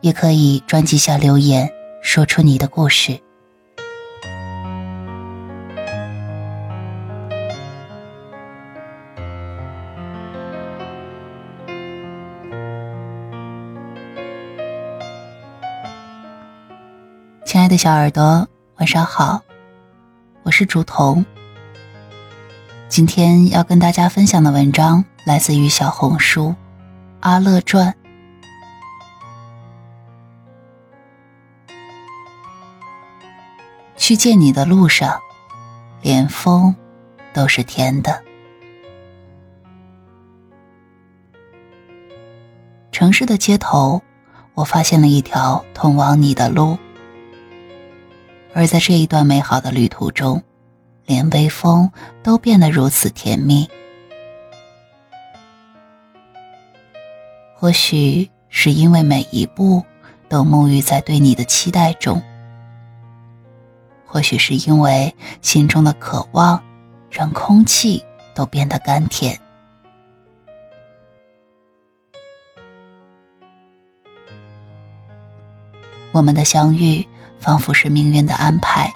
也可以专辑下留言，说出你的故事。亲爱的小耳朵，晚上好，我是竹童。今天要跟大家分享的文章来自于小红书《阿乐传》。去见你的路上，连风都是甜的。城市的街头，我发现了一条通往你的路，而在这一段美好的旅途中，连微风都变得如此甜蜜。或许是因为每一步都沐浴在对你的期待中。或许是因为心中的渴望，让空气都变得甘甜。我们的相遇仿佛是命运的安排，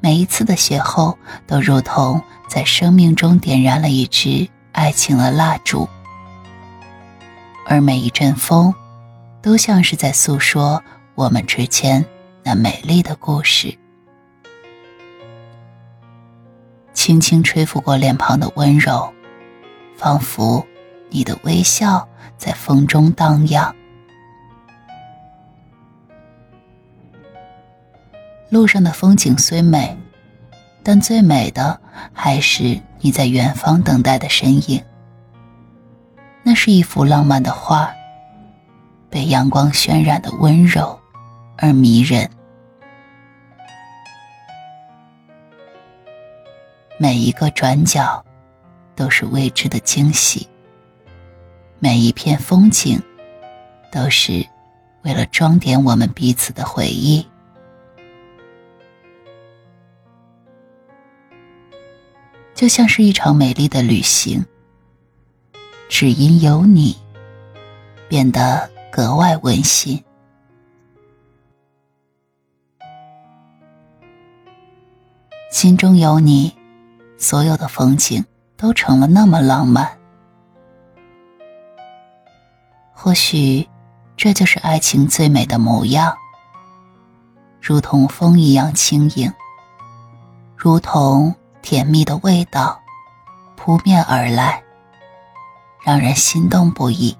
每一次的邂逅都如同在生命中点燃了一支爱情的蜡烛，而每一阵风，都像是在诉说我们之间那美丽的故事。轻轻吹拂过脸庞的温柔，仿佛你的微笑在风中荡漾。路上的风景虽美，但最美的还是你在远方等待的身影。那是一幅浪漫的画，被阳光渲染的温柔而迷人。每一个转角，都是未知的惊喜。每一片风景，都是为了装点我们彼此的回忆。就像是一场美丽的旅行，只因有你，变得格外温馨。心中有你。所有的风景都成了那么浪漫，或许这就是爱情最美的模样，如同风一样轻盈，如同甜蜜的味道扑面而来，让人心动不已。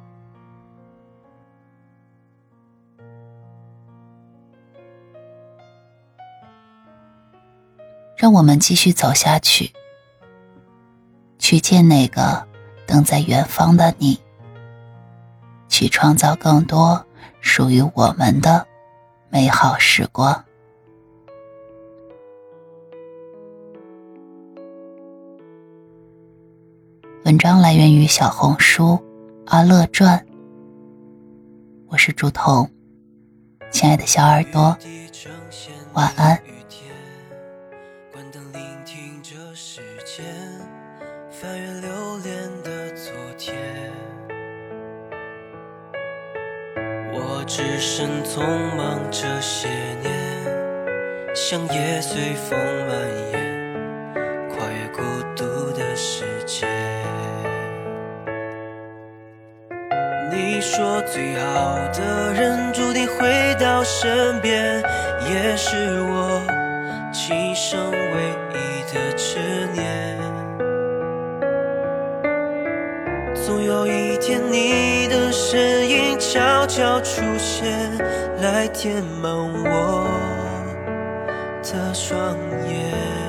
让我们继续走下去。去见那个等在远方的你，去创造更多属于我们的美好时光。文章来源于小红书阿乐传，我是竹童，亲爱的小耳朵，晚安。只身匆忙这些年，像叶随风蔓延，跨越孤独的世界。你说最好的人注定回到身边，也是我今生唯一的执念。总有一天，你悄悄出现，来填满我的双眼。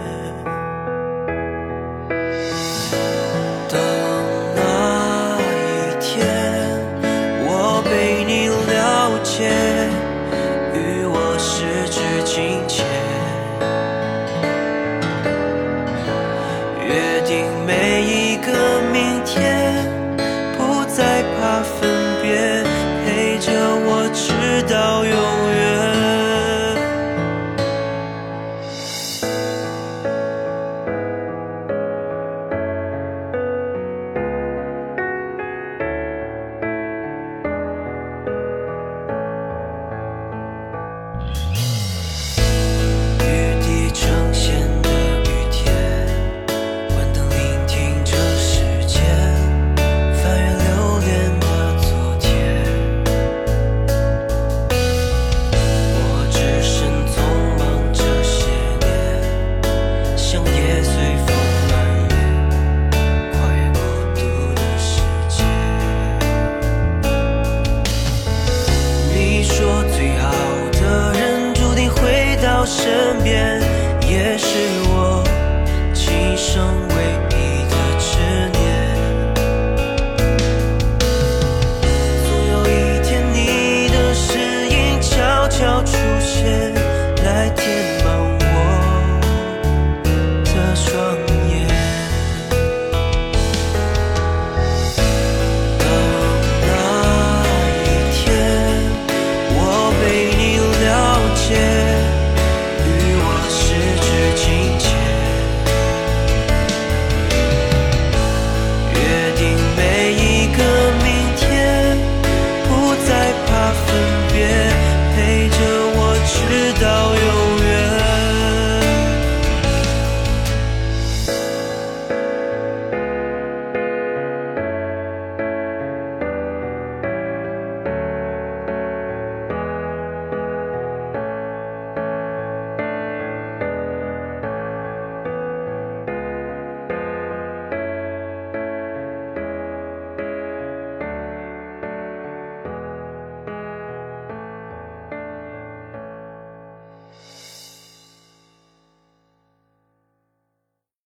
身边也是